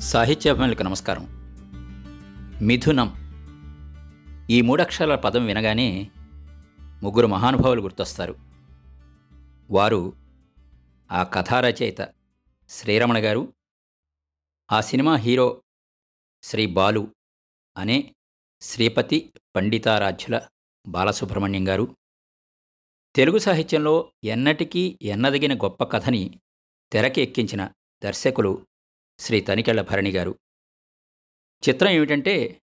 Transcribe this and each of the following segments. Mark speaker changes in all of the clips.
Speaker 1: సాహిత్యాభిమానులకు నమస్కారం. మిథునం. ఈ మూడక్షరాల పదం వినగానే ముగ్గురు మహానుభావులు గుర్తొస్తారు. వారు ఆ కథారచయిత శ్రీరమణ గారు ఆ సినిమా హీరో శ్రీ బాలు అనే శ్రీపతి పండితారాధ్యుల బాలసుబ్రహ్మణ్యం గారు. తెలుగు సాహిత్యంలో ఎన్నటికీ ఎన్నదగిన గొప్ప కథని తెరకి ఎక్కించిన దర్శకులు శ్రీ తనికెళ్ళ భరణి గారు. చిత్రం ఏమిటంటే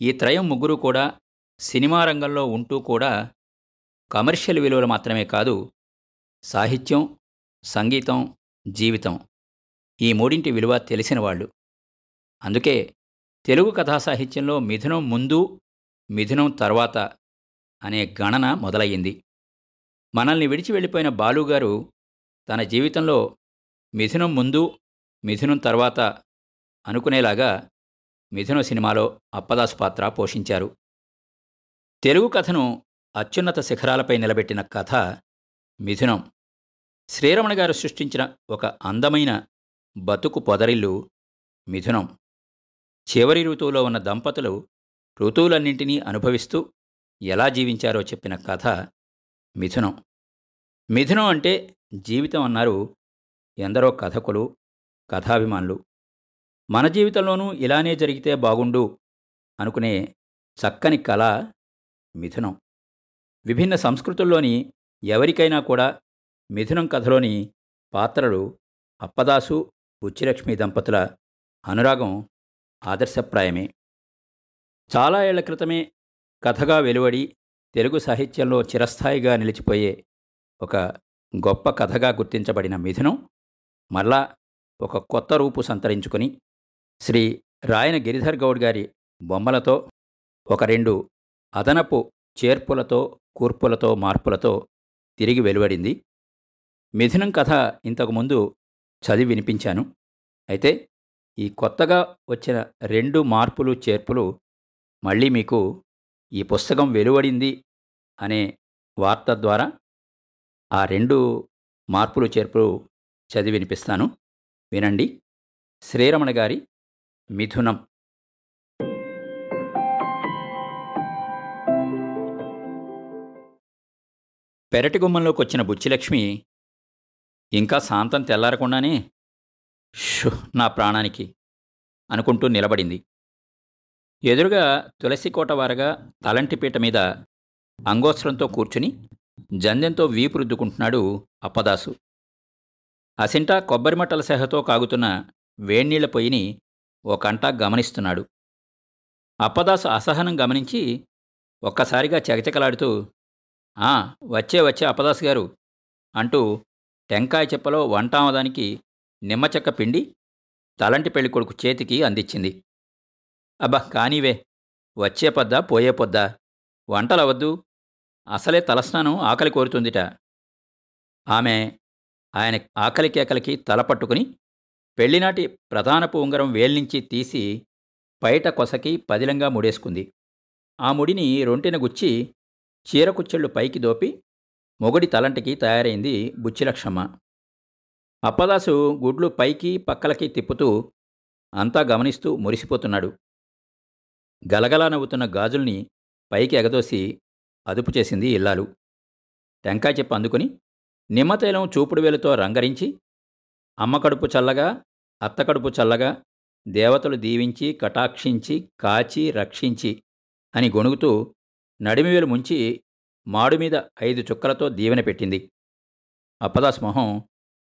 Speaker 1: ఈ త్రయం ముగ్గురు కూడా సినిమా రంగంలో ఉంటూ కూడా కమర్షియల్ విలువలు మాత్రమే కాదు సాహిత్యం సంగీతం జీవితం ఈ మూడింటి విలువ తెలిసిన వాళ్ళు. అందుకే తెలుగు కథా సాహిత్యంలో మిథునం ముందు మిథునం తర్వాత అనే గణన మొదలయ్యింది. మనల్ని విడిచి వెళ్ళిపోయిన బాలుగారు తన జీవితంలో మిథునం ముందు మిథునం తర్వాత అనుకునేలాగా మిథునం సినిమాలో అప్పదాసు పాత్ర పోషించారు. తెలుగు కథను అత్యున్నత శిఖరాలపై నిలబెట్టిన కథ మిథునం. శ్రీరమణ గారు సృష్టించిన ఒక అందమైన బతుకు పొదరిల్లు మిథునం. చివరి ఋతువులో ఉన్న దంపతులు ఋతువులన్నింటినీ అనుభవిస్తూ ఎలా జీవించారో చెప్పిన కథ మిథునం. మిథునం అంటే జీవితం అన్నారు ఎందరో కథకులు కథాభిమానులు. మన జీవితంలోనూ ఇలానే జరిగితే బాగుండు అనుకునే చక్కని కళ మిథునం. విభిన్న సంస్కృతుల్లోని ఎవరికైనా కూడా మిథునం కథలోని పాత్రలు అప్పదాసు ఉచ్చిలక్ష్మి దంపతుల అనురాగం ఆదర్శప్రాయమే. చాలా ఏళ్ళ క్రితమే కథగా వెలువడి తెలుగు సాహిత్యంలో చిరస్థాయిగా నిలిచిపోయే ఒక గొప్ప కథగా గుర్తించబడిన మిథునం. మరలా ఒక కొత్త రూపు సంతరించుకుని శ్రీ రాయన గిరిధర్ గౌడ్ గారి బొమ్మలతో ఒక రెండు అదనపు చేర్పులతో కూర్పులతో మార్పులతో తిరిగి వెలువడింది. మిథునం కథ ఇంతకుముందు చదివి వినిపించాను. అయితే ఈ కొత్తగా వచ్చిన రెండు మార్పులు చేర్పులు మళ్ళీ మీకు ఈ పుస్తకం వెలువడింది అనే వార్త ద్వారా ఆ రెండు మార్పులు చేర్పులు చదివి వినిపిస్తాను. వినండి. శ్రీరమణ గారి మిథునం. పెరటి గుమ్మంలోకి వచ్చిన బుచ్చిలక్ష్మి ఇంకా శాంతం తెల్లారకుండానే షు నా ప్రాణానికి అనుకుంటూ నిలబడింది. ఎదురుగా తులసికోట వారగా తలంటిపీట మీద అంగోస్త్రంతో కూర్చుని జందెంతో వీపు రుద్దుకుంటున్నాడు అప్పదాసు. అసింటా కొబ్బరిమట్టల సెహతో కాగుతున్న వేణీళ్ళ పొయ్యిని ఓ కంట గమనిస్తున్నాడు. అప్పదాసు అసహనం గమనించి ఒక్కసారిగా చకచకలాడుతూ ఆ వచ్చే వచ్చే అప్పదాసు గారు అంటూ టెంకాయ చెప్పలో వంటామదానికి నిమ్మచెక్క పిండి తలంటి పెళ్ళికొడుకు చేతికి అందించింది. అబ్బా కానీవే వచ్చే పొద్దా పోయే పొద్దా వంటలవద్దు అసలే తలస్నానం ఆకలి కోరుతుందిట. ఆమె ఆయన ఆకలి కేకలకి తల పట్టుకుని పెళ్ళినాటి ప్రధానపు ఉంగరం వేల్నించి తీసి పైట కొసకి పదిలంగా ముడేసుకుంది. ఆ ముడిని రొంటిన గుచ్చి చీరకుచ్చెళ్ళు పైకి దోపి మొగుడి తలంటికి తయారైంది బుచ్చిలక్షమ్మ. అప్పదాసు గుడ్లు పైకి పక్కలకి తిప్పుతూ అంతా గమనిస్తూ మురిసిపోతున్నాడు. గలగలా నవ్వుతున్న గాజుల్ని పైకి ఎగదోసి అదుపు చేసింది ఇల్లాలు. టెంకాయ చెప్పు అందుకుని నిమ్మతైలం చూపుడు వేలుతో రంగరించి అమ్మకడుపు చల్లగా అత్త కడుపు చల్లగా దేవతలు దీవించి కటాక్షించి కాచి రక్షించి అని గొణుగుతూ నడిమివేలు ముంచి మాడు మీద ఐదు చుక్కలతో దీవెన పెట్టింది. అప్పదాస్ మొహం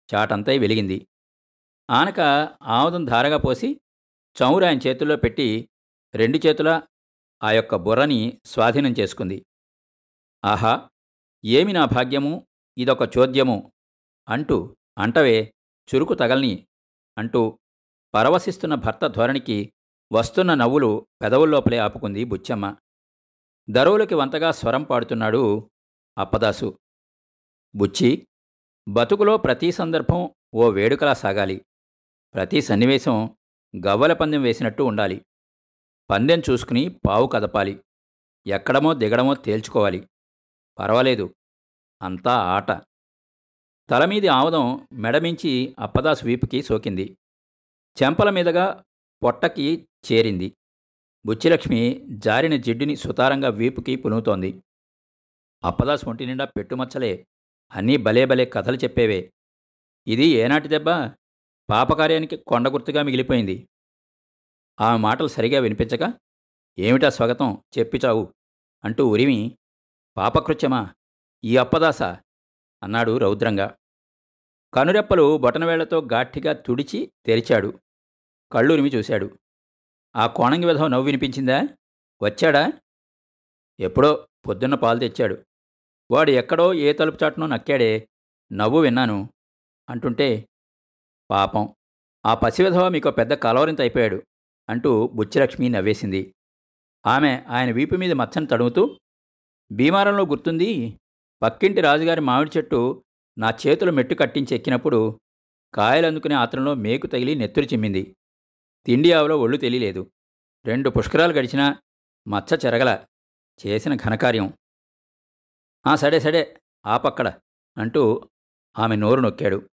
Speaker 1: చాటంతై వెలిగింది. ఆనక ఆముదం ధారగా పోసి చౌరు ఆయన చేతుల్లో పెట్టి రెండు చేతుల ఆ యొక్క బుర్రని స్వాధీనం చేసుకుంది. ఆహా! ఏమి నా భాగ్యము? ఇదొక చోద్యము అంటూ అంటవే చురుకు తగల్ని అంటూ పరవశిస్తున్న భర్త ధోరణికి వస్తున్న నవ్వులు పెదవుల్లోపలే ఆపుకుంది బుచ్చమ్మ. దరువులకి వంతగా స్వరం పాడుతున్నాడు అప్పదాసు. బుచ్చి బతుకులో ప్రతి సందర్భం ఓ వేడుకలా సాగాలి. ప్రతి సన్నివేశం గవ్వల పందెం వేసినట్టు ఉండాలి. పందెం చూసుకుని పావు కదపాలి. ఎక్కడమో దిగడమో తేల్చుకోవాలి. పర్వాలేదు. అంతా ఆట. తలమీది ఆముదం మెడమించి అప్పదాస్ వీపుకి సోకింది. చెంపల మీదుగా పొట్టకి చేరింది. బుచ్చిలక్ష్మి జారిన జిడ్డుని సుతారంగా వీపుకి పులుముతోంది అప్పదాస్ ఒంటి నిండా పెట్టుమచ్చలే. అన్నీ భలే భలే కథలు చెప్పేవే. ఇది ఏనాటి దెబ్బ? పాపకార్యానికి కొండ గుర్తుగా మిగిలిపోయింది. ఆ మాటలు సరిగా వినిపించక ఏమిటా స్వాగతం? చెప్పి చావు అంటూ ఉరిమి పాపకృత్యమా? ఈ అప్పదాస అన్నాడు రౌద్రంగా. కనురెప్పలు బొటనవేళ్ళతో గాట్టిగా తుడిచి తెరిచాడు. కళ్ళురిమి చూశాడు. ఆ కోణంగి విధం నవ్వు వినిపించిందా? వచ్చాడా? ఎప్పుడో పొద్దున్న పాలు తెచ్చాడు. వాడు ఎక్కడో ఏ తలుపు చాటునో నక్కాడే. నవ్వు విన్నాను. అంటుంటే పాపం. ఆ పసివిధవ మీకు పెద్ద కలవరింత అయిపోయాడు అంటూ బుచ్చిలక్ష్మి నవ్వేసింది. ఆమె ఆయన వీపు మీద మచ్చను తడుముతూ భీమారంలో గుర్తుంది పక్కింటి రాజుగారి మామిడి చెట్టు నా చేతుల మెట్టు కట్టించి ఎక్కినప్పుడు కాయలందుకునే ఆత్రంలో మేకు తగిలి నెత్తురు చిమ్మింది. తిండి ఆవులో ఒళ్ళు తెలియలేదు. రెండు పుష్కరాలు గడిచినా మచ్చ చెరగల. చేసిన ఘనకార్యం. ఆ సడే సడే పక్కడ అంటూ ఆమె నోరు నొక్కాడు.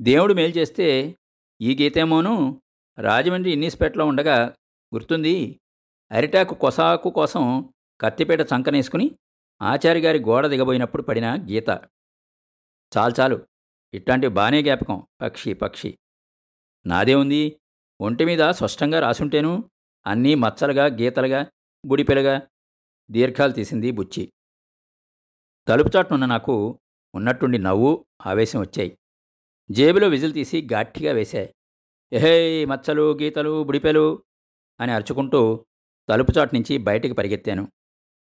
Speaker 1: దేవుడు మేలు చేస్తే ఈ గీతేమోను రాజమండ్రి ఇన్నీస్పేటలో ఉండగా గుర్తుంది? అరిటాకు కొసాకు కోసం కత్తిపేట చంకనేసుకుని ఆచారి గారి గోడ దిగబోయినప్పుడు పడిన గీత. చాలు చాలు. ఇట్లాంటి బానే జ్ఞాపకం. పక్షి పక్షి. నాదే ఉంది? ఒంటి మీద స్పష్టంగా రాసుంటేను అన్నీ మచ్చలుగా గీతలుగా బుడిపెలుగా దీర్ఘాలు తీసింది బుచ్చి తలుపు చాటునున్న నాకు ఉన్నట్టుండి నవ్వు ఆవేశం వచ్చాయి. జేబులో విజిల్ తీసి గట్టిగా వేశాయి ఎహే మచ్చలు గీతలు బుడిపెలు అని అరుచుకుంటూ తలుపు చాటు నుంచి బయటికి పరిగెత్తాను.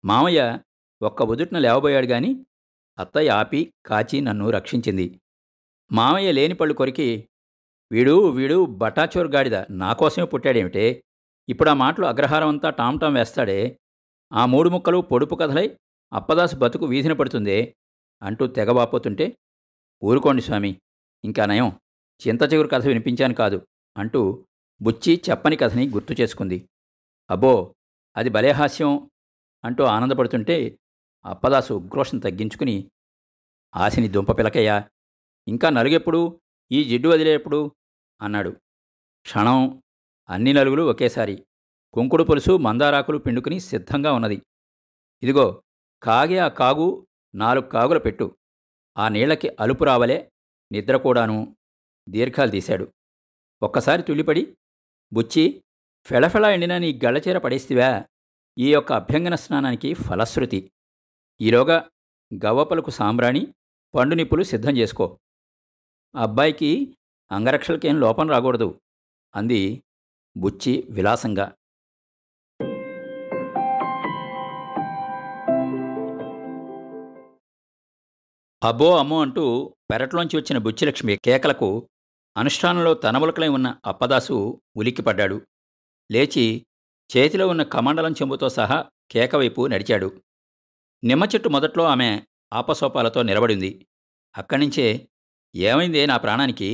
Speaker 1: మామయ్య ఒక్క ఉదుటిన లేవబోయాడు గాని అత్తయ్య ఆపి కాచి నన్ను రక్షించింది. మామయ్య లేని పళ్ళు కొరికి వీడు వీడు బటాచోర్ గాడిద నాకోసమే పుట్టాడేమిటే? ఇప్పుడు ఆ మాటలు అగ్రహారం అంతా టామ్టామ్ వేస్తాడే. ఆ మూడు ముక్కలు పొడుపు కథలై అప్పదాసు బతుకు వీధిన పడుతుందే అంటూ తెగబాపోతుంటే ఊరుకోండి స్వామి ఇంకా నయం. చింత చిగురు కథ వినిపించాను కాదు అంటూ బుచ్చి చెప్పని కథని గుర్తు చేసుకుంది. అబ్బో అది భలే హాస్యం అంటూ ఆనందపడుతుంటే అప్పదాసు ఉగ్రోషం తగ్గించుకుని ఆశని దుంప పిలకయ్యా ఇంకా నలుగెప్పుడు ఈ జిడ్డు వదిలేప్పుడు? అన్నాడు. క్షణం అన్ని నలుగులు ఒకేసారి కుంకుడు పులుసు మందారాకులు పిండుకుని సిద్ధంగా ఉన్నది. ఇదిగో కాగే ఆ కాగు నాలుగు కాగులు పెట్టు. ఆ నీళ్ళకి అలుపు రావలే నిద్ర కూడాను దీర్ఘాలు తీశాడు. ఒక్కసారి తుళ్ళిపడి బుచ్చి ఫెళఫెళ ఎండిన నీ గళ్ళచీర పడేస్తివా? ఈ యొక్క అభ్యంగన స్నానానికి ఫలశ్రుతి. ఈలోగా గవ్వపలకు సాంబ్రాణి పండు నిప్పులు సిద్ధం చేసుకో. అబ్బాయికి అంగరక్షలకేం లోపం రాకూడదు అంది బుచ్చి విలాసంగా. అబ్బో అమ్మో అంటూ పెరట్లోంచి వచ్చిన బుచ్చిలక్ష్మి కేకలకు అనుష్ఠానంలో తనములకలై ఉన్న అప్పదాసు ఉలిక్కిపడ్డాడు. లేచి చేతిలో ఉన్న కమండలం చెంబుతో సహా కేకవైపు నడిచాడు. నిమ్మ చెట్టు మొదట్లో ఆమె ఆపసోపాలతో నిలబడింది. అక్కడినుంచే ఏమైందే నా ప్రాణానికి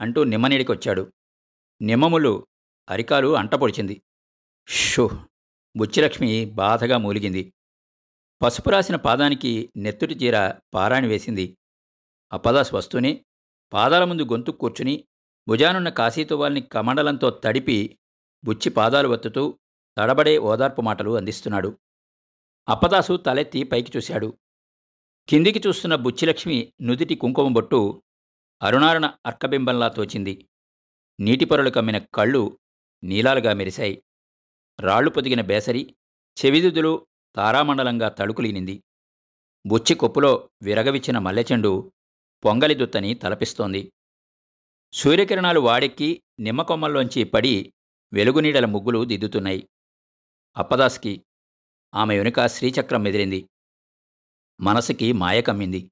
Speaker 1: అంటూ నిమ్మనీడికొచ్చాడు నిమ్మములు అరికాలు అంటపొడిచింది. షో! బుచ్చిలక్ష్మి బాధగా మూలిగింది. పసుపు రాసిన పాదానికి నెత్తుటి చీర పారాణి వేసింది. అప్పదాస్ వస్తూనే పాదాల ముందు గొంతు కూర్చుని భుజానున్న కాశీతువాల్ని కమండలంతో తడిపి బుచ్చి పాదాలు వత్తుతూ తడబడే ఓదార్పు మాటలు అందిస్తున్నాడు. అప్పదాసు తలెత్తి పైకి చూశాడు. కిందికి చూస్తున్న బుచ్చిలక్ష్మి నుదిటి కుంకుమ బొట్టు అరుణారుణ అర్కబింబంలా తోచింది. నీటిపొరలు కమ్మిన కళ్ళు నీలాలుగా మెరిశాయి. రాళ్ళు పొదిగిన బేసరి చెవిదుదులు తారామండలంగా తళుకులీనింది. బుచ్చి కొప్పులో విరగవిచ్చిన మల్లెచెండు పొంగలి దుత్తని తలపిస్తోంది. సూర్యకిరణాలు వాడెక్కి నిమ్మకొమ్మల్లోంచి పడి వెలుగునీడల ముగ్గులు దిద్దుతున్నాయి. అప్పదాస్కి ఆమె వెనుక శ్రీచక్రం మెదిరింది మనసుకి మాయ కమ్మింది.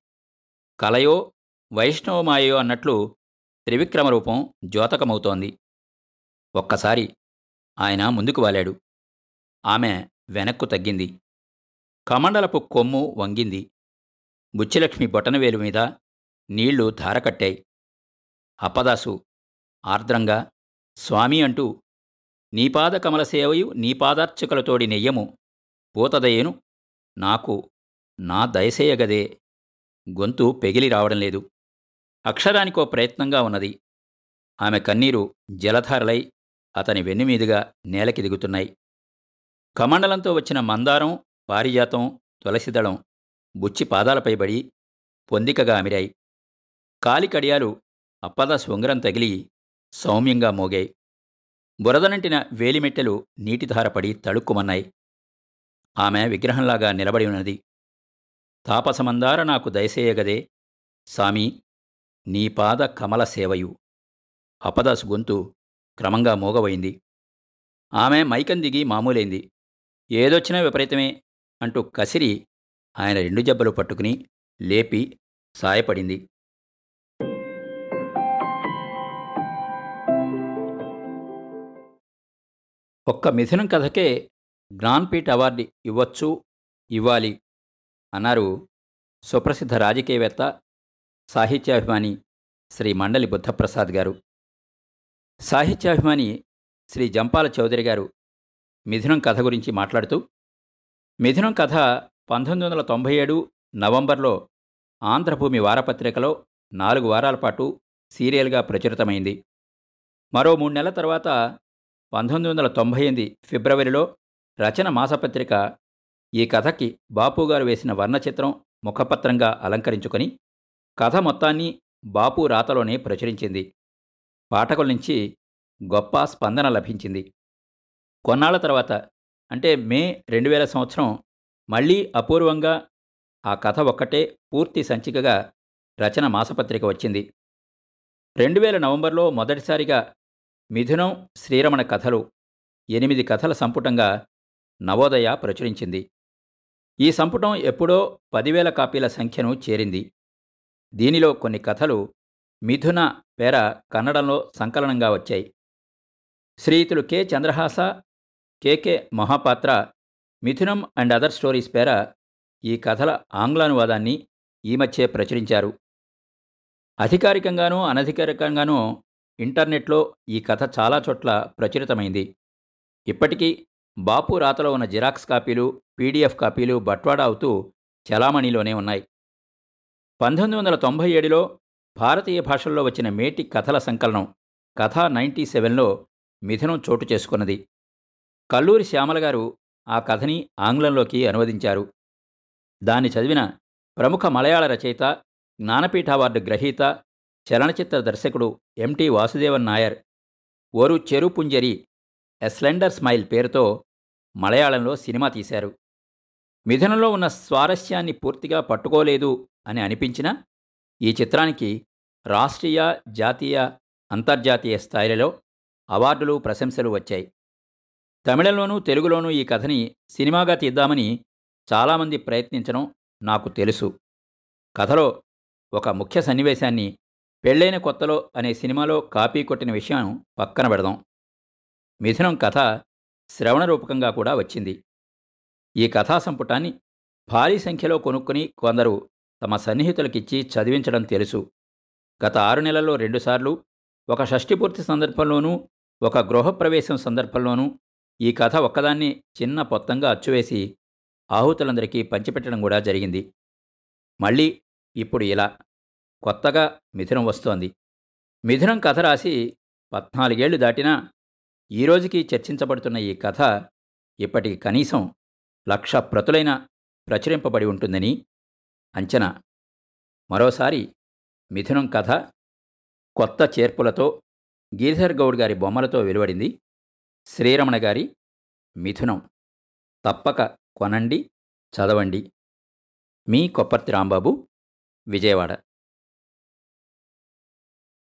Speaker 1: కలయో వైష్ణవమాయో అన్నట్లు త్రివిక్రమ రూపం ద్యోతకమవుతోంది ఒక్కసారి ఆయన ముందుకు వాలాడు. ఆమె వెనక్కు తగ్గింది. కమండలపు కొమ్ము వంగింది. బుచ్చిలక్ష్మి బొటనవేలు మీద నీళ్ళు ధారకట్టాయి అప్పదాసు ఆర్ద్రంగా స్వామి అంటూ నీపాద కమలసేవయు నీపాదార్చకులతోడి నెయ్యము పోతదయేను నాకు నా దయసేయగదే గొంతు పెగిలి రావడం లేదు. అక్షరానికో ప్రయత్నంగా ఉన్నది. ఆమె కన్నీరు జలధారలై అతని వెన్నుమీదుగా నేలకి దిగుతున్నాయి. కమండలంతో వచ్చిన మందారం పారిజాతం తులసిదళం బుచ్చి పాదాలపై బడి పొందికగా అమిరాయి. కాలి కడియాలు అప్పదాస్ తగిలి సౌమ్యంగా మోగాయి. బురదనంటిన వేలిమెట్టెలు నీటిధారపడి తళుక్కుమన్నాయి ఆమె విగ్రహంలాగా నిలబడి ఉన్నది. తాపసమందార నాకు దయసేయగదే సామి నీ పాద కమల సేవయు. అపదాసు గొంతు క్రమంగా మోగబోయింది. ఆమె మైకం దిగి మామూలైంది. ఏదొచ్చినా విపరీతమే అంటూ కసిరి ఆయన రెండు జబ్బలు పట్టుకుని లేపి సాయపడింది. ఒక్క మిథునం కథకే జ్ఞాన్పీఠ్ అవార్డు ఇవ్వచ్చు ఇవ్వాలి అన్నారు సుప్రసిద్ధ రాజకీయవేత్త సాహిత్యాభిమాని శ్రీ మండలి బుద్ధప్రసాద్ గారు. సాహిత్యాభిమాని శ్రీ జంపాల చౌదరి గారు మిథునం కథ గురించి మాట్లాడుతూ మిథునం కథ పంతొమ్మిది వందల తొంభై ఏడు నవంబర్లో ఆంధ్రభూమి వారపత్రికలో నాలుగు వారాల పాటు సీరియల్గా ప్రచురితమైంది. మరో మూడు నెలల తర్వాత పంతొమ్మిది వందల తొంభై ఎనిమిది ఫిబ్రవరిలో రచన మాసపత్రిక ఈ కథకి బాపు గారు వేసిన వర్ణచిత్రం ముఖపత్రంగా అలంకరించుకొని కథ మొత్తాన్ని బాపు రాతలోనే ప్రచురించింది. పాఠకుల నుంచి గొప్ప స్పందన లభించింది. కొన్నాళ్ళ తర్వాత అంటే మే రెండు వేల సంవత్సరం మళ్ళీ అపూర్వంగా ఆ కథ ఒక్కటే పూర్తి సంచికగా రచన మాసపత్రిక వచ్చింది. రెండు వేల నవంబర్లో మొదటిసారిగా మిథునం శ్రీరమణ కథలు ఎనిమిది కథల సంపుటంగా నవోదయ ప్రచురించింది. ఈ సంపుటం ఎప్పుడో పదివేల కాపీల సంఖ్యను చేరింది. దీనిలో కొన్ని కథలు మిథున పేర కన్నడంలో సంకలనంగా వచ్చాయి. శ్రీయుతులు K. Chandrahasa KK Mahapatra Mithunam and other stories పేర ఈ కథల ఆంగ్లానువాదాన్ని ఈ మధ్యే ప్రచురించారు. అధికారికంగానూ అనధికారికంగానూ ఇంటర్నెట్లో ఈ కథ చాలా చోట్ల ప్రచురితమైంది. ఇప్పటికీ బాపు రాతలో ఉన్న జిరాక్స్ కాపీలు పీడిఎఫ్ కాపీలు బట్వాడా అవుతూ చలామణిలోనే ఉన్నాయి. పంతొమ్మిది వందల తొంభై ఏడులో భారతీయ భాషల్లో వచ్చిన మేటి కథల సంకలనం కథ నైంటీ సెవెన్లో మిథునం చోటు చేసుకున్నది. కల్లూరి శ్యామల గారు ఆ కథని ఆంగ్లంలోకి అనువదించారు. దాన్ని చదివిన ప్రముఖ మలయాళ రచయిత జ్ఞానపీఠ అవార్డు గ్రహీత చలనచిత్ర దర్శకుడు M T Vasudevan Nair Oru Cherupunchiri a slender smile పేరుతో మలయాళంలో సినిమా తీశారు. మిథునంలో ఉన్న స్వారస్యాన్ని పూర్తిగా పట్టుకోలేదు అని అనిపించినా ఈ చిత్రానికి రాష్ట్రీయ జాతీయ అంతర్జాతీయ స్థాయిలలో అవార్డులు ప్రశంసలు వచ్చాయి. తమిళంలోనూ తెలుగులోనూ ఈ కథని సినిమాగా తీద్దామని చాలామంది ప్రయత్నించడం నాకు తెలుసు. కథలో ఒక ముఖ్య సన్నివేశాన్ని పెళ్ళైన కొత్తలో అనే సినిమాలో కాపీ కొట్టిన విషయం పక్కన పెడదాం. మిథునం కథ శ్రవణ రూపకంగా కూడా వచ్చింది. ఈ కథా సంపుటాన్ని భారీ సంఖ్యలో కొనుక్కుని కొందరు తమ సన్నిహితులకిచ్చి చదివించడం తెలుసు. గత ఆరు నెలల్లో రెండుసార్లు ఒక షష్ఠిపూర్తి సందర్భంలోనూ ఒక గృహప్రవేశం సందర్భంలోనూ ఈ కథ ఒక్కదాన్ని చిన్న పొత్తంగా అచ్చువేసి ఆహుతులందరికీ పంచిపెట్టడం కూడా జరిగింది. మళ్ళీ ఇప్పుడు ఇలా కొత్తగా మిథునం వస్తోంది. మిథునం కథ రాసి పద్నాలుగేళ్ళు దాటినా ఈ రోజుకి చర్చించబడుతున్న ఈ కథ ఇప్పటికి కనీసం లక్ష ప్రతులైన ప్రచురింపబడి ఉంటుందని అంచనా. మరోసారి మిథునం కథ కొత్త చేర్పులతో గిరిధర్ గౌడ్ గారి బొమ్మలతో వెలువడింది. శ్రీరమణ గారి మిథునం. తప్పక కొనండి చదవండి. మీ కొప్పర్తి రాంబాబు విజయవాడ.